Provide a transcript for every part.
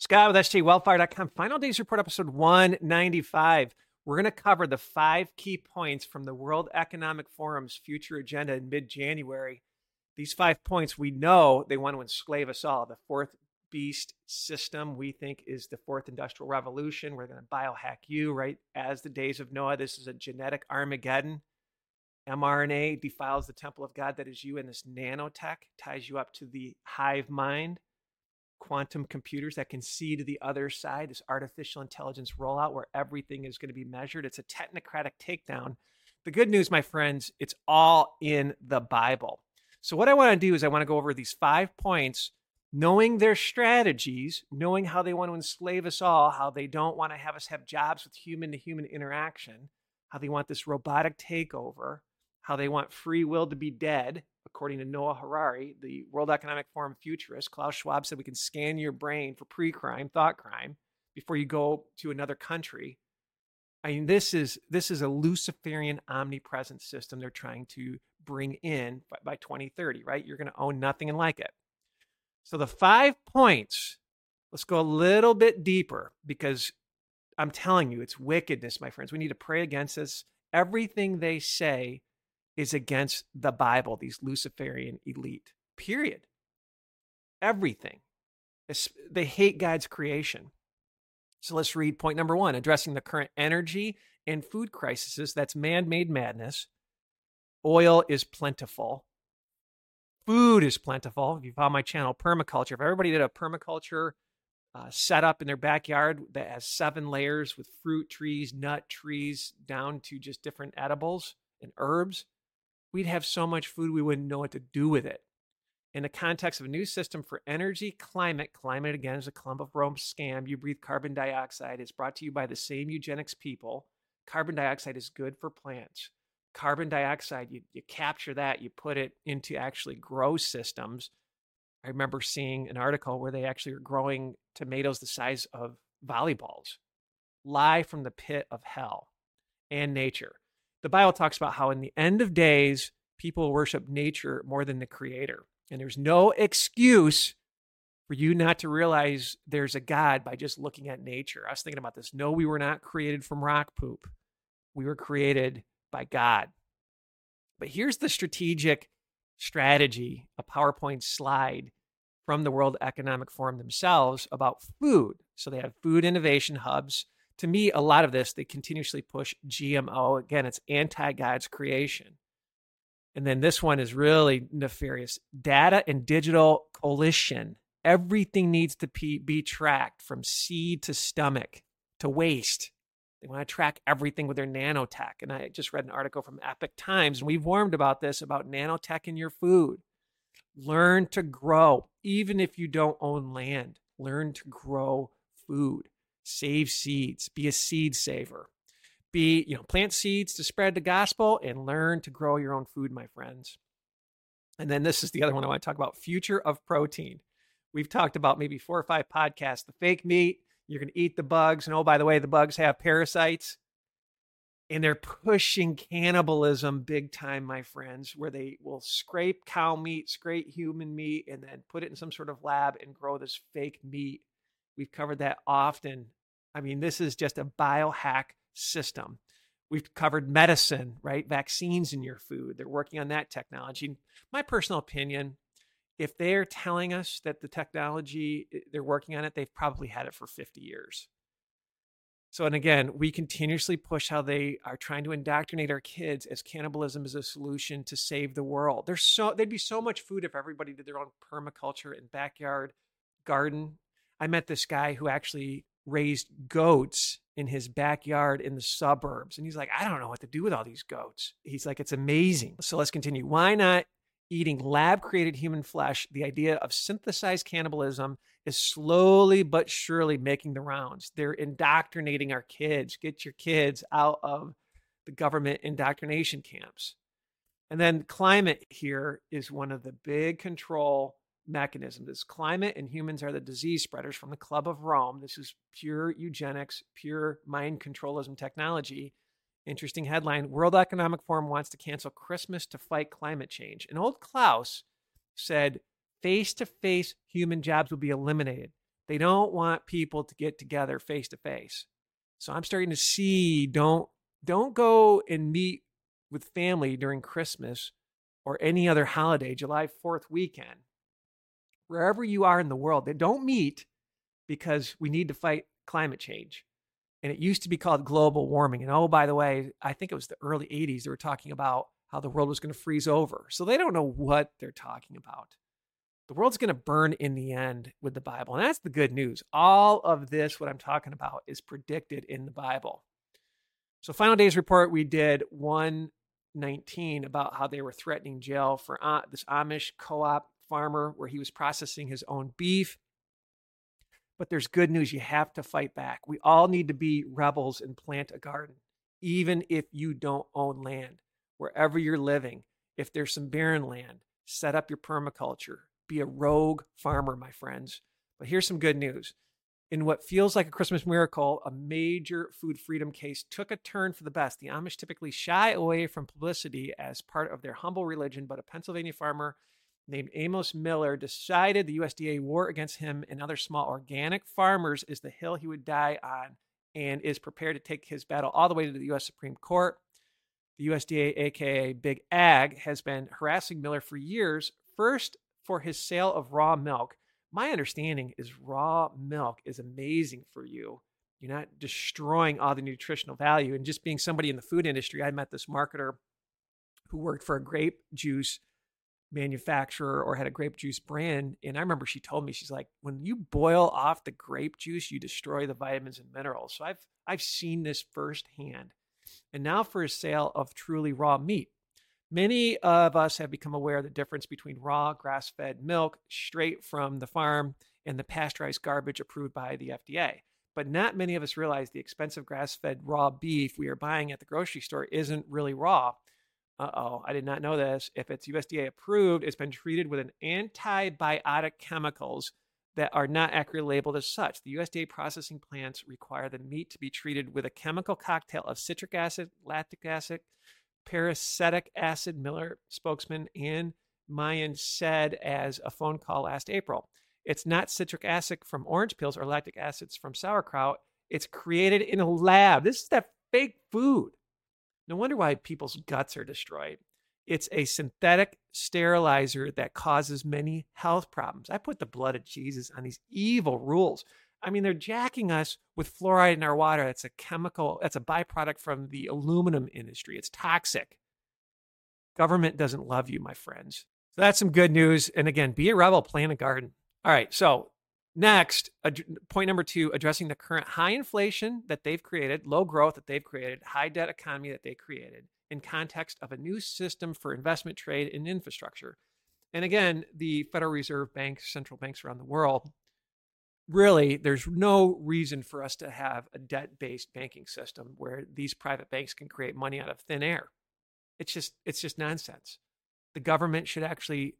Scott with SJWellfire.com. Final Days Report, episode 195. We're going to cover the five key points from the World Economic Forum's future agenda in mid January. These five points, we know they want to enslave us all. The fourth beast system, we think, is the fourth industrial revolution. We're going to biohack you right as the days of Noah. This is a genetic Armageddon. mRNA defiles the temple of God that is you, and this nanotech ties you up to the hive mind quantum computers that can see to the other side, this artificial intelligence rollout where everything is going to be measured. It's a technocratic takedown. The good news, my friends, it's all in the Bible. So, what I want to do is I want to go over these five points, knowing their strategies, knowing how they want to enslave us all, how they don't want to have us have jobs with human to human interaction, how they want this robotic takeover, how they want free will to be dead, according to Noah Harari, the World Economic Forum futurist. Klaus Schwab said we can scan your brain for pre crime, thought crime, before you go to another country. I mean, this is this is a Luciferian omnipresent system they're trying to bring in by, by 2030, right? You're going to own nothing and like it. So the five points, let's go a little bit deeper because I'm telling you, it's wickedness, my friends. We need to pray against this. Everything they say is against the Bible, these Luciferian elite, period. Everything. They hate God's creation. So let's read point number one addressing the current energy and food crises. That's man made madness. Oil is plentiful. Food is plentiful. If you follow my channel, permaculture, if everybody did a permaculture uh, setup in their backyard that has seven layers with fruit trees, nut trees, down to just different edibles and herbs, we'd have so much food we wouldn't know what to do with it. In the context of a new system for energy, climate, climate again is a Club of Rome scam. You breathe carbon dioxide. It's brought to you by the same eugenics people. Carbon dioxide is good for plants. Carbon dioxide, you, you capture that, you put it into actually grow systems. I remember seeing an article where they actually are growing tomatoes the size of volleyballs. Lie from the pit of hell and nature the Bible talks about how in the end of days, people worship nature more than the creator. And there's no excuse for you not to realize there's a God by just looking at nature. I was thinking about this. No, we were not created from rock poop, we were created by God. But here's the strategic strategy, a PowerPoint slide from the World Economic Forum themselves about food. So they have food innovation hubs to me, a lot of this, they continuously push GMO. Again, it's anti God's creation. And then this one is really nefarious data and digital coalition. Everything needs to be, tracked from seed to stomach to waste. They want to track everything with their nanotech. And I just read an article from Epoch Times, and we've warned about this about nanotech in your food. Learn to grow, even if you don't own land. Learn to grow food save seeds, be a seed saver. Be, you know, plant seeds to spread the gospel and learn to grow your own food, my friends. And then this is the other one I want to talk about future of protein. We've talked about maybe four or five podcasts. The fake meat, you're going to eat the bugs. And oh, by the way, the bugs have parasites. And they're pushing cannibalism big time, my friends, where they will scrape cow meat, scrape human meat, and then put it in some sort of lab and grow this fake meat. We've covered that often I mean, this is just a biohack system. We've covered medicine, right? Vaccines in your food. They're working on that technology. My personal opinion, if they're telling us that the technology, they're working on it, they've probably had it for 50 years. So, and again, we continuously push how they are trying to indoctrinate our kids as cannibalism is a solution to save the world. There's so there'd be so much food if everybody did their own permaculture and backyard garden. I met this guy who actually raised goats in his backyard in the suburbs. And he's like, I don't know what to do with all these goats. He's like, it's amazing. So let's continue. Why not eating lab created human flesh? The idea of synthesized cannibalism is slowly but surely making the rounds. They're indoctrinating our kids. Get your kids out of the government indoctrination camps. And then climate here is one of the big control mechanism. This climate and humans are the disease spreaders from the Club of Rome. This is pure eugenics, pure mind controlism technology. Interesting headline World Economic Forum wants to cancel Christmas to fight climate change. And old Klaus said face to face human jobs will be eliminated. They don't want people to get together face to face. So I'm starting to see don't don't go and meet with family during Christmas or any other holiday, July 4th weekend. Wherever you are in the world, they don't meet because we need to fight climate change. And it used to be called global warming. And oh, by the way, I think it was the early 80s, they were talking about how the world was going to freeze over. So they don't know what they're talking about. The world's going to burn in the end with the Bible. And that's the good news. All of this, what I'm talking about, is predicted in the Bible. So, final days report, we did 119 about how they were threatening jail for uh, this Amish co op farmer where he was processing his own beef. But there's good news. You have to fight back. We all need to be rebels and plant a garden, even if you don't own land. Wherever you're living, if there's some barren land, set up your permaculture. Be a rogue farmer, my friends. But here's some good news. In what feels like a Christmas miracle, a major food freedom case took a turn for the best. The Amish typically shy away from publicity as part of their humble religion, but a Pennsylvania farmer named Amos Miller decided the USDA war against him and other small organic farmers is the hill he would die on and is prepared to take his battle all the way to the US Supreme Court. The USDA, aka Big Ag, has been harassing Miller for years, first for his sale of raw milk. My understanding is raw milk is amazing for you. You're not destroying all the nutritional value. And just being somebody in the food industry, I met this marketer who worked for a grape juice manufacturer or had a grape juice brand. And I remember she told me, she's like, when you boil off the grape juice, you destroy the vitamins and minerals. So I've I've seen this firsthand. And now for a sale of truly raw meat. Many of us have become aware of the difference between raw grass fed milk straight from the farm and the pasteurized garbage approved by the FDA. But not many of us realize the expensive grass fed raw beef we are buying at the grocery store isn't really raw uh oh, I did not know this. If it's USDA approved, it's been treated with an antibiotic chemicals that are not accurately labeled as such. The USDA processing plants require the meat to be treated with a chemical cocktail of citric acid, lactic acid, peracetic acid, Miller spokesman Ann Mayan said as a phone call last April. It's not citric acid from orange peels or lactic acids from sauerkraut. It's created in a lab. This is that fake food. No wonder why people's guts are destroyed. It's a synthetic sterilizer that causes many health problems. I put the blood of Jesus on these evil rules. I mean, they're jacking us with fluoride in our water. That's a chemical, that's a byproduct from the aluminum industry. It's toxic. Government doesn't love you, my friends. So that's some good news. And again, be a rebel, plant a garden. All right. So Next, ad- point number two, addressing the current high inflation that they've created, low growth that they've created, high debt economy that they created in context of a new system for investment, trade, and infrastructure. And again, the Federal Reserve banks, central banks around the world, really, there's no reason for us to have a debt based banking system where these private banks can create money out of thin air. It's just, it's just nonsense. The government should actually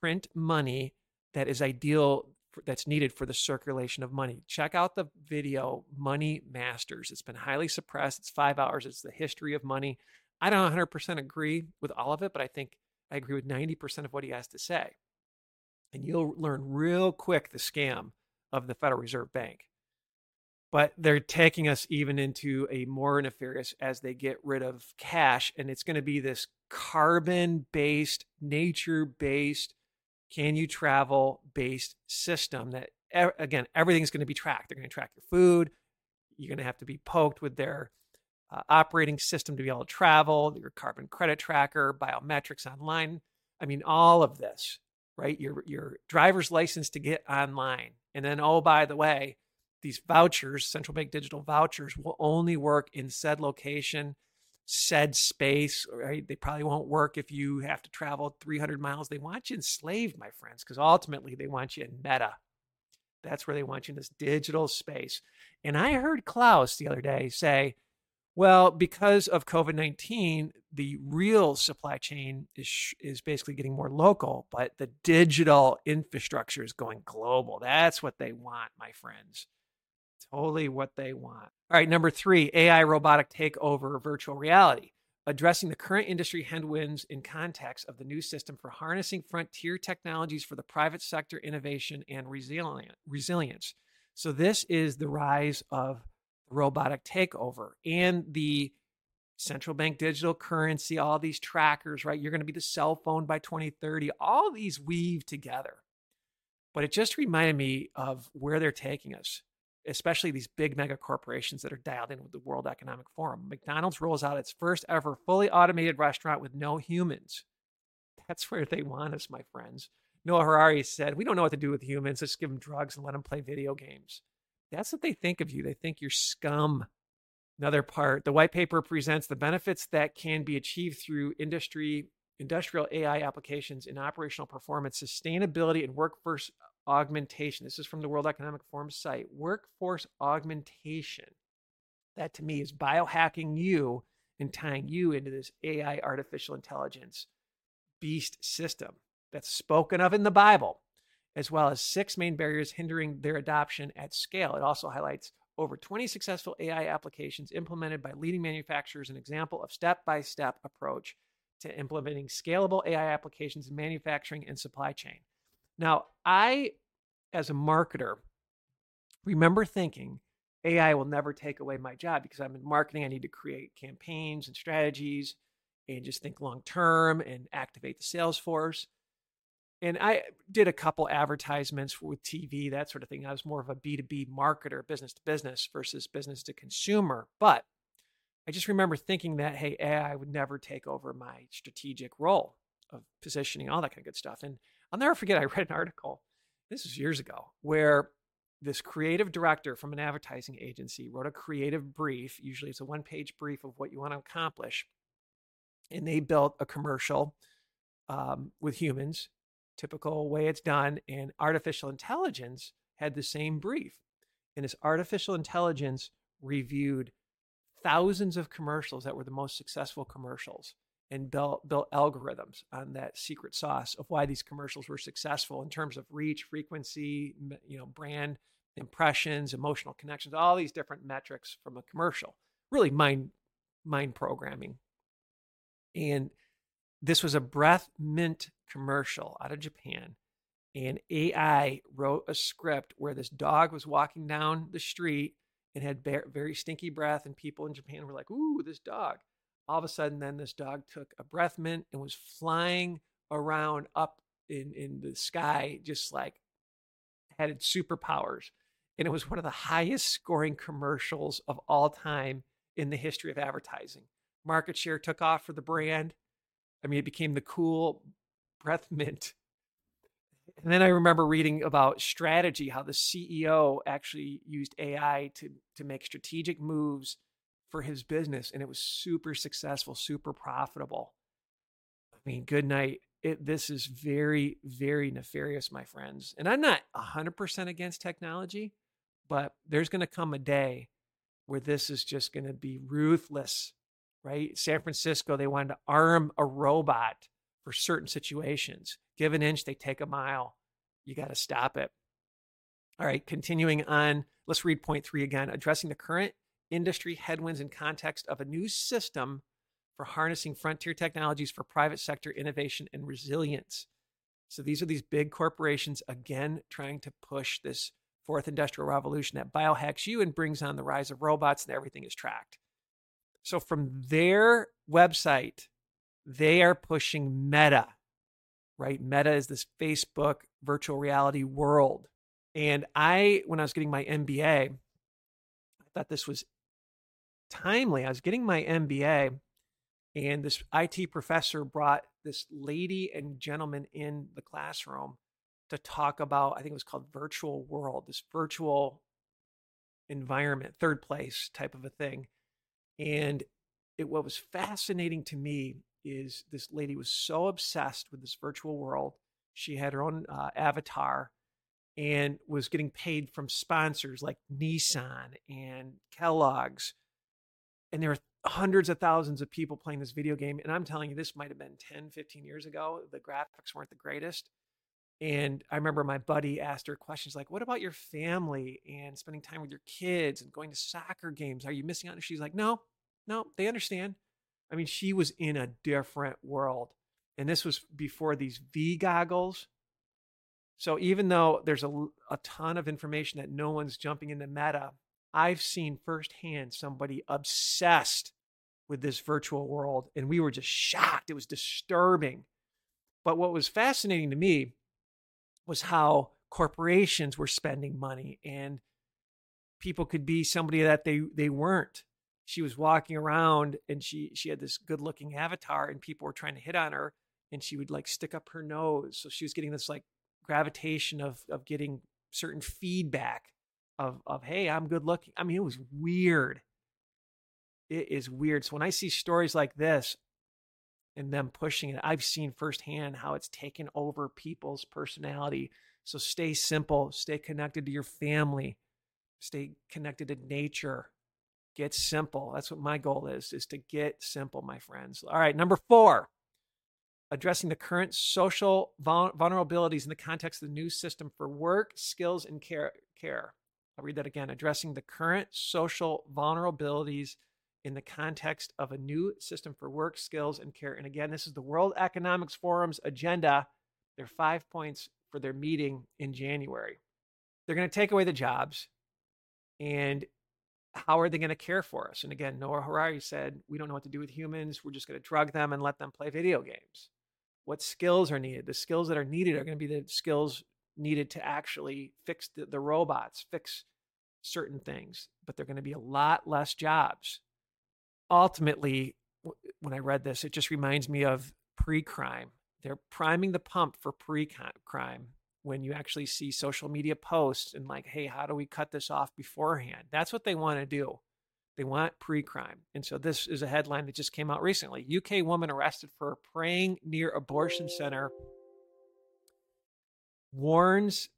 print money that is ideal that's needed for the circulation of money. Check out the video Money Masters. It's been highly suppressed. It's five hours. It's the history of money. I don't 100% agree with all of it, but I think I agree with 90% of what he has to say. And you'll learn real quick the scam of the Federal Reserve Bank. But they're taking us even into a more nefarious as they get rid of cash. And it's going to be this carbon based, nature based can you travel based system that again everything's going to be tracked. They're going to track your food. You're going to have to be poked with their uh, operating system to be able to travel your carbon credit tracker biometrics online. I mean all of this right? Your your driver's license to get online. And then oh by the way these vouchers central bank digital vouchers will only work in said location said space, right? They probably won't work if you have to travel 300 miles. They want you enslaved, my friends, because ultimately they want you in meta. That's where they want you in this digital space. And I heard Klaus the other day say, well, because of COVID 19, the real supply chain is, is basically getting more local, but the digital infrastructure is going global. That's what they want, my friends totally what they want. All right, number three AI robotic takeover virtual reality, addressing the current industry headwinds in context of the new system for harnessing frontier technologies for the private sector innovation and resilience. So this is the rise of robotic takeover and the central bank digital currency, all these trackers, right? You're going to be the cell phone by 2030. All these weave together. But it just reminded me of where they're taking us, especially these big mega corporations that are dialed in with the World Economic Forum. McDonald's rolls out its first ever fully automated restaurant with no humans. That's where they want us, my friends. Noah Harari said, We don't know what to do with humans. Let's give them drugs and let them play video games. That's what they think of you. They think you're scum. Another part, the white paper presents the benefits that can be achieved through industry, industrial AI applications in operational performance, sustainability, and workforce augmentation. This is from the World Economic Forum site. Workforce augmentation. That to me is biohacking you and tying you into this AI artificial intelligence beast system that's spoken of in the Bible, as well as six main barriers hindering their adoption at scale. It also highlights over 20 successful AI applications implemented by leading manufacturers, an example of step by step approach to implementing scalable AI applications in manufacturing and supply chain. Now, I, as a marketer, remember thinking AI will never take away my job because I'm in marketing. I need to create campaigns and strategies and just think long term and activate the sales force and I did a couple advertisements with TV, that sort of thing. I was more of a B2B marketer, business to business versus business to consumer. But I just remember thinking that, hey, AI would never take over my strategic role of positioning, all that kind of good stuff. And I'll never forget, I read an article, this was years ago, where this creative director from an advertising agency wrote a creative brief. Usually it's a one page brief of what you want to accomplish. And they built a commercial um, with humans typical way it's done. And artificial intelligence had the same brief. And this artificial intelligence reviewed thousands of commercials that were the most successful commercials and built, built algorithms on that secret sauce of why these commercials were successful in terms of reach, frequency, you know, brand impressions, emotional connections, all these different metrics from a commercial. Really mind mind programming. And this was a breath mint commercial out of Japan. And AI wrote a script where this dog was walking down the street and had very stinky breath, and people in Japan were like, "Ooh, this dog!" All of a sudden, then this dog took a breath mint and was flying around up in in the sky, just like had superpowers. And it was one of the highest scoring commercials of all time in the history of advertising. Market share took off for the brand. I mean, it became the cool breath mint. And then I remember reading about strategy, how the CEO actually used AI to to make strategic moves for his business, and it was super successful, super profitable. I mean, good night. It, this is very, very nefarious, my friends. And I'm not 100% against technology, but there's going to come a day where this is just going to be ruthless right? San Francisco, they wanted to arm a robot for certain situations. Give an inch, they take a mile. You got to stop it. All right, continuing on, let's read point three again addressing the current industry headwinds in context of a new system for harnessing frontier technologies for private sector innovation and resilience. So these are these big corporations again trying to push this fourth industrial revolution that biohacks you and brings on the rise of robots and everything is tracked. So from their website, they are pushing Meta, right? Meta is this Facebook virtual reality world. And I, when I was getting my MBA, I thought this was timely. I was getting my MBA, and this IT professor brought this lady and gentleman in the classroom to talk about, I think it was called virtual world, this virtual environment, third place type of a thing. And it, what was fascinating to me is this lady was so obsessed with this virtual world. She had her own uh, avatar and was getting paid from sponsors like Nissan and Kellogg's. And there were hundreds of thousands of people playing this video game. And I'm telling you, this might have been 10, 15 years ago. The graphics weren't the greatest. And I remember my buddy asked her questions like, What about your family and spending time with your kids and going to soccer games? Are you missing out? And she's like, No, no, they understand. I mean, she was in a different world. And this was before these V goggles. So even though there's a, a ton of information that no one's jumping into meta, I've seen firsthand somebody obsessed with this virtual world, and we were just shocked. It was disturbing. But what was fascinating to me was how corporations were spending money and people could be somebody that they they weren't she was walking around and she she had this good looking avatar and people were trying to hit on her and she would like stick up her nose so she was getting this like gravitation of of getting certain feedback of of hey i'm good looking. I mean it was weird. It is weird. So when i see stories like this and them pushing it i've seen firsthand how it's taken over people's personality. So stay simple stay connected to your family stay connected to nature get simple. That's what my goal is is to get simple my friends. All right number four addressing the current social vulnerabilities in the context of the new system for work skills and care care i'll read that again addressing the current social vulnerabilities in the context of a new system for work skills and care and again this is the world economics forum's agenda their five points for their meeting in january they're going to take away the jobs and how are they going to care for us? And again, Noah Harari said, we don't know what to do with humans. We're just going to drug them and let them play video games. What skills are needed? The skills that are needed are going to be the skills needed to actually fix the, the robots, fix certain things, but they're going to be a lot less jobs. Ultimately, when I read this, it just reminds me of pre crime. They're priming the pump for pre crime when you actually see social media posts and like, hey, how do we cut this off beforehand? That's what they want to do. They want pre crime. And so this is a headline that just came out recently UK woman arrested for praying near abortion center warns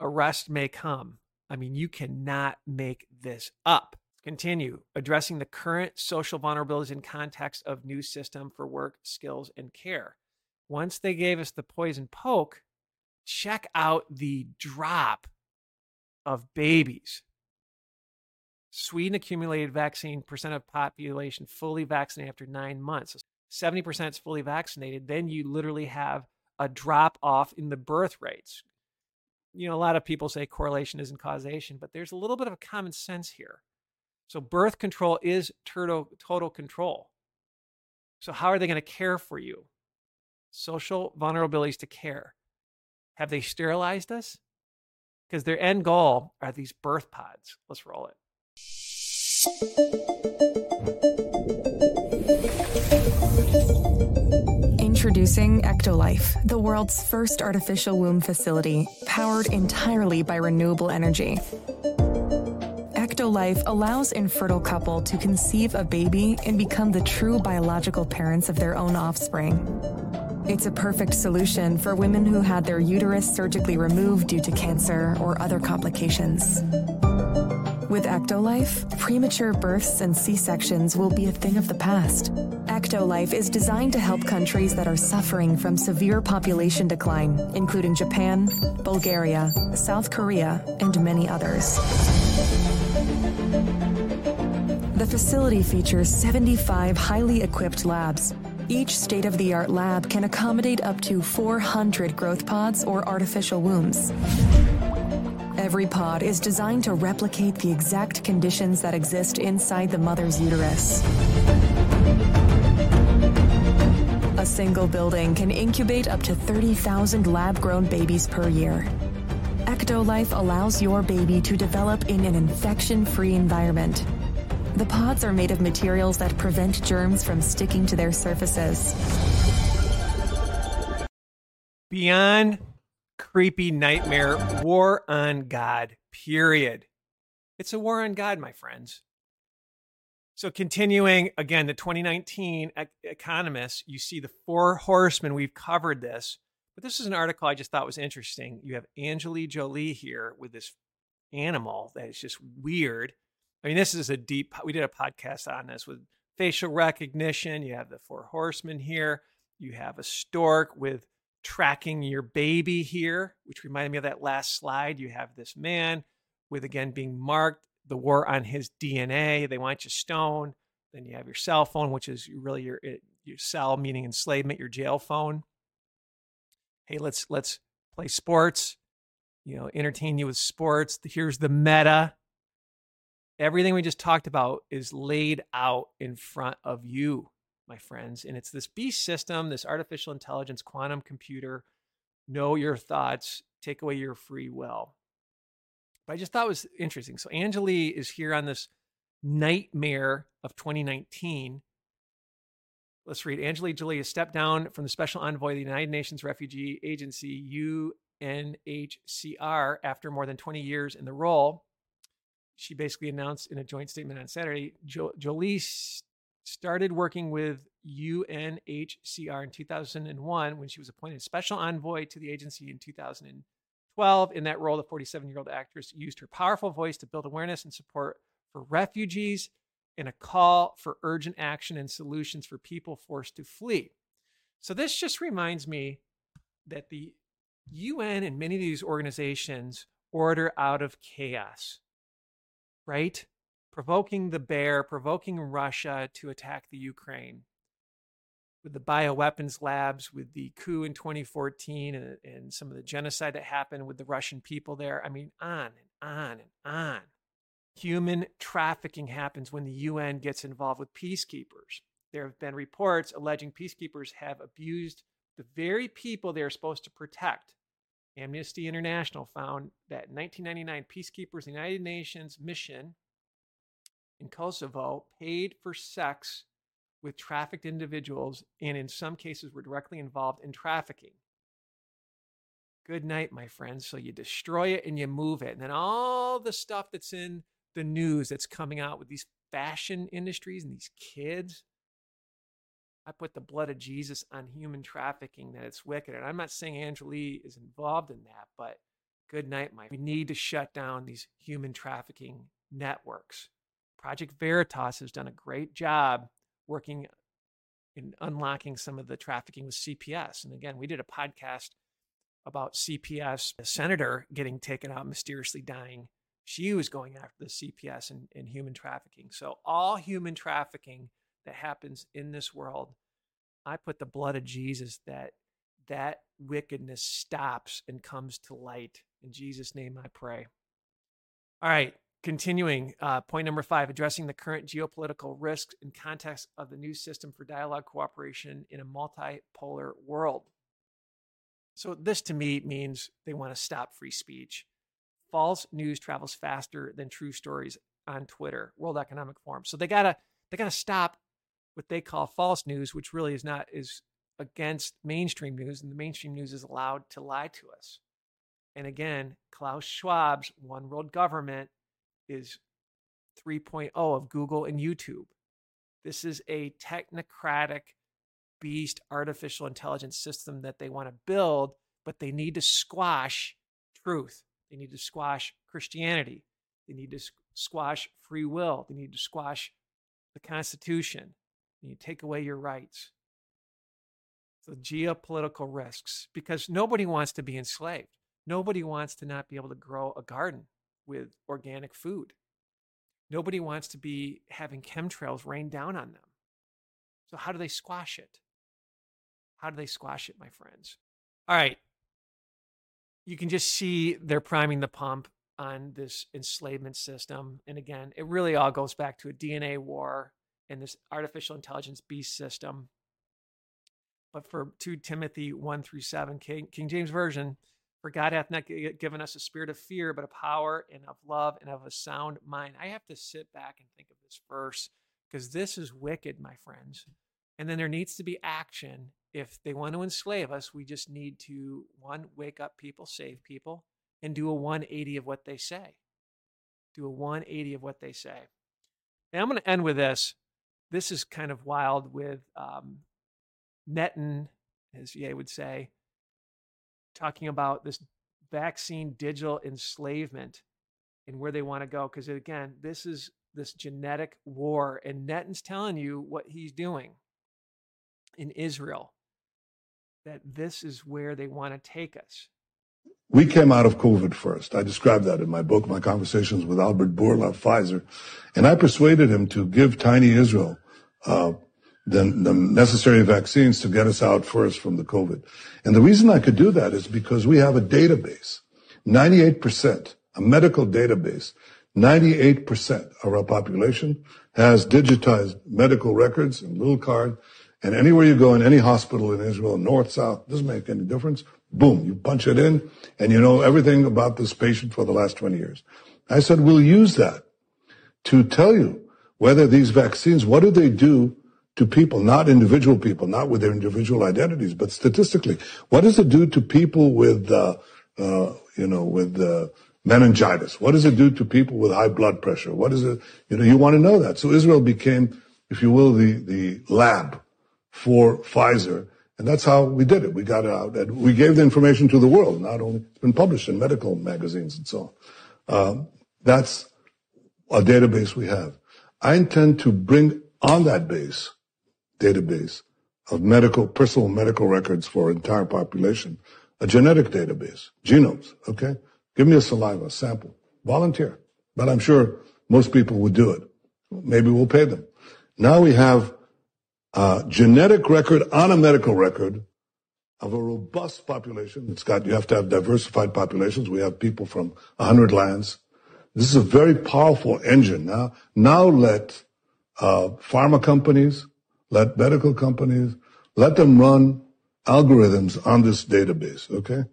arrest may come. I mean, you cannot make this up. Continue addressing the current social vulnerabilities in context of new system for work, skills, and care. Once they gave us the poison poke, check out the drop of babies. Sweden accumulated vaccine percent of population fully vaccinated after nine months. 70% is fully vaccinated. Then you literally have a drop off in the birth rates. You know, a lot of people say correlation isn't causation, but there's a little bit of a common sense here. So, birth control is total, total control. So, how are they going to care for you? Social vulnerabilities to care. Have they sterilized us? Because their end goal are these birth pods. Let's roll it. Introducing Ectolife, the world's first artificial womb facility powered entirely by renewable energy. Ectolife allows infertile couple to conceive a baby and become the true biological parents of their own offspring. It's a perfect solution for women who had their uterus surgically removed due to cancer or other complications. With Ectolife, premature births and C sections will be a thing of the past. Ectolife is designed to help countries that are suffering from severe population decline, including Japan, Bulgaria, South Korea, and many others. The facility features 75 highly equipped labs each state of the art lab can accommodate up to 400 growth pods or artificial wombs. Every pod is designed to replicate the exact conditions that exist inside the mother's uterus. A single building can incubate up to 30,000 lab grown babies per year. Ectolife allows your baby to develop in an infection free environment the pods are made of materials that prevent germs from sticking to their surfaces. Beyond creepy nightmare, war on God, period. It's a war on God, my friends. So, continuing again, the 2019 Economist, you see the four horsemen. We've covered this, but this is an article I just thought was interesting. You have Angelina Jolie here with this animal that is just weird. I mean, this is a deep, we did a podcast on this with facial recognition. You have the four horsemen here. You have a stork with tracking your baby here, which reminded me of that last slide. You have this man with, again, being marked, the war on his DNA. They want you stone. Then you have your cell phone, which is really your, eh, your cell, meaning enslavement, your jail phone. Hey, let's, let's play sports, you know, entertain you with sports. Here's the meta. Everything we just talked about is laid out in front of you, my friends. And it's this beast system, this artificial intelligence quantum computer. Know your thoughts, take away your free will. But I just thought it was interesting. So Angeli is here on this nightmare of 2019. Let's read. Angeli Jolie has stepped down from the special envoy of the United Nations Refugee Agency, UNHCR, after more than 20 years in the role. She basically announced in a joint statement on Saturday jo- Jolie started working with UNHCR in 2001 when she was appointed special envoy to the agency in 2012. In that role, the 47 year old actress used her powerful voice to build awareness and support for refugees and a call for urgent action and solutions for people forced to flee. So, this just reminds me that the UN and many of these organizations order out of chaos, right? Provoking the bear, provoking Russia to attack the Ukraine with the bioweapons labs, with the coup in 2014, and, and some of the genocide that happened with the Russian people there. I mean, on and on and on. Human trafficking happens when the UN gets involved with peacekeepers. There have been reports alleging peacekeepers have abused the very people they are supposed to protect. Amnesty International found that in 1999, peacekeepers, the United Nations mission in Kosovo, paid for sex with trafficked individuals and in some cases were directly involved in trafficking. Good night, my friends. So you destroy it and you move it. And then all the stuff that's in the news that's coming out with these fashion industries and these kids. I put the blood of Jesus on human trafficking, that it's wicked. And I'm not saying Angeli is involved in that, but good night, Mike. We need to shut down these human trafficking networks. Project Veritas has done a great job working in unlocking some of the trafficking with CPS. And again, we did a podcast about CPS, a senator getting taken out, mysteriously dying she was going after the CPS and, and human trafficking. So, all human trafficking that happens in this world, I put the blood of Jesus that that wickedness stops and comes to light. In Jesus' name I pray. All right, continuing. Uh, point number five addressing the current geopolitical risks in context of the new system for dialogue cooperation in a multipolar world. So, this to me means they want to stop free speech false news travels faster than true stories on Twitter, World Economic Forum. So they gotta they gotta stop what they call false news, which really is not is against mainstream news, and the mainstream news is allowed to lie to us. And again, Klaus Schwab's one world government is 3.0 of Google and YouTube. This is a technocratic beast artificial intelligence system that they want to build, but they need to squash truth. They need to squash Christianity. They need to squash free will. They need to squash the Constitution. They need to take away your rights. So, geopolitical risks, because nobody wants to be enslaved. Nobody wants to not be able to grow a garden with organic food. Nobody wants to be having chemtrails rain down on them. So, how do they squash it? How do they squash it, my friends? All right you can just see they're priming the pump on this enslavement system. And again, it really all goes back to a DNA war and this artificial intelligence beast system. But for 2 Timothy 1 through 7, King, King James Version, for God hath not given us a spirit of fear, but of power and of love and of a sound mind. I have to sit back and think of this verse because this is wicked, my friends. And then there needs to be action if they want to enslave us, we just need to one, wake up people, save people, and do a 180 of what they say. Do a 180 of what they say. And I'm going to end with this. This is kind of wild with um, Netin, as Ye would say, talking about this vaccine digital enslavement and where they want to go. Because again, this is this genetic war, and Netin's telling you what he's doing in Israel that this is where they want to take us. We came out of COVID first. I described that in my book, my conversations with Albert Bourla of Pfizer, and I persuaded him to give tiny Israel uh, the, the necessary vaccines to get us out first from the COVID. And the reason I could do that is because we have a database. 98%, a medical database, 98% of our population has digitized medical records and little card. And anywhere you go in any hospital in Israel, north, south, doesn't make any difference. Boom, you punch it in and you know everything about this patient for the last 20 years. I said, we'll use that to tell you whether these vaccines, what do they do to people, not individual people, not with their individual identities, but statistically, what does it do to people with, uh, uh, you know, with uh, meningitis? What does it do to people with high blood pressure? What is it? You know, you want to know that. So Israel became, if you will, the the lab for Pfizer, and that's how we did it. We got it out, and we gave the information to the world. Not only it's been published in medical magazines and so on. Um, that's a database we have. I intend to bring on that base database of medical, personal medical records for entire population, a genetic database, genomes, okay? Give me a saliva sample, volunteer. But I'm sure most people would do it. Maybe we'll pay them. Now we have a genetic record on a medical record of a robust population. It's got, you have to have diversified populations. We have people from 100 lands. This is a very powerful engine. Now, now let uh, pharma companies, let medical companies, let them run algorithms on this database, okay?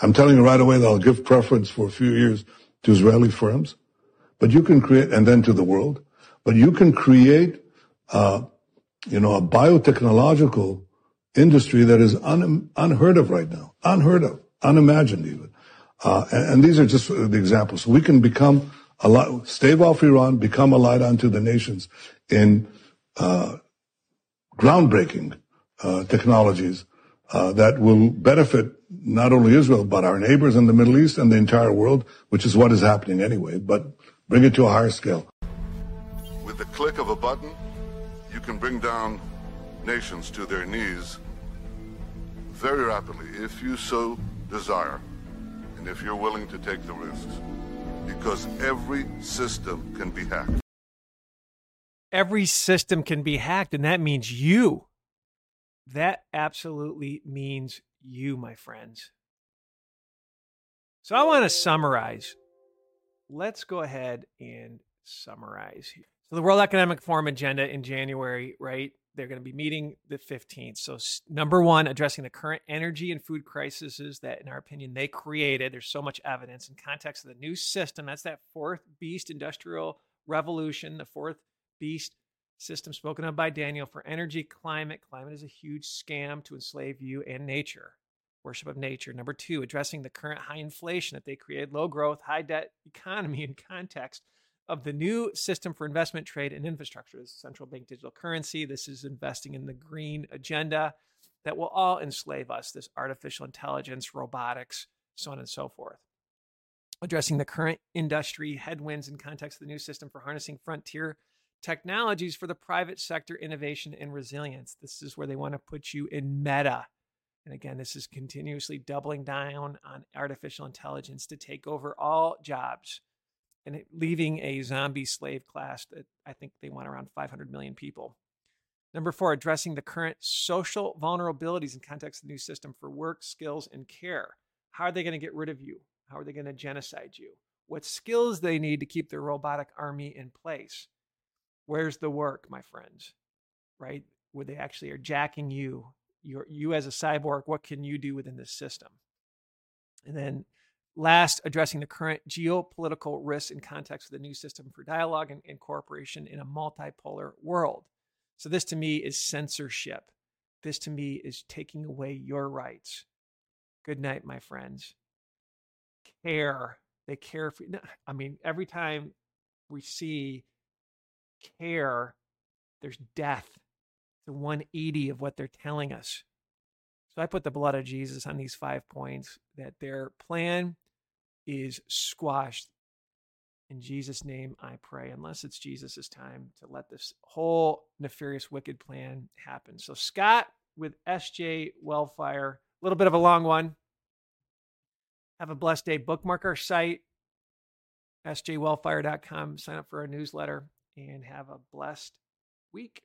I'm telling you right away that I'll give preference for a few years to Israeli firms, but you can create, and then to the world, but you can create, uh, you know, a biotechnological industry that is un, unheard of right now, unheard of, unimagined even. Uh, and, and, these are just the examples. So we can become a light, stave off Iran, become a light unto the nations in uh, groundbreaking uh, technologies uh, that will benefit not only Israel, but our neighbors in the Middle East and the entire world, which is what is happening anyway, but bring it to a higher scale. With the click of a button, you can bring down nations to their knees very rapidly if you so desire and if you're willing to take the risks. Because every system can be hacked every system can be hacked, and that means you. That absolutely means you, my friends. So I want to summarize. Let's go ahead and summarize here. So the World Economic Forum agenda in January, right? They're going to be meeting the 15th. So number one, addressing the current energy and food crises that, in our opinion, they created. There's so much evidence in context of the new system. That's that fourth beast industrial revolution, the fourth beast system spoken of by Daniel for energy, climate. Climate is a huge scam to enslave you and nature. Worship of nature. Number two, addressing the current high inflation that they created, low growth, high debt economy in context of the new system for investment, trade, and infrastructure. This central bank digital currency. This is investing in the green agenda that will all enslave us this artificial intelligence, robotics, so on and so forth. Addressing the current industry headwinds in context of the new system for harnessing frontier technologies for the private sector innovation and resilience. This is where they want to put you in meta. And again, this is continuously doubling down on artificial intelligence to take over all jobs and leaving a zombie slave class that I think they want around 500 million people. Number four, addressing the current social vulnerabilities in context of the new system for work, skills, and care. How are they going to get rid of you? How are they going to genocide you? What skills they need to keep their robotic army in place? Where's the work, my friends? Right? Where they actually are jacking you, you you as a cyborg, what can you do within this system? And then last, addressing the current geopolitical risks in context of the new system for dialogue and, and cooperation in a multipolar world. So this to me is censorship. This to me is taking away your rights. Good night, my friends. Care. They care for you. I mean, every time we see care, there's death. The 180 of what they're telling us. So I put the blood of Jesus on these five points that their plan is squashed. In Jesus' name, I pray, unless it's Jesus' time to let this whole nefarious, wicked plan happen. So, Scott with SJ Wellfire, a little bit of a long one. Have a blessed day. Bookmark our site, sjwellfire.com. Sign up for our newsletter and have a blessed week.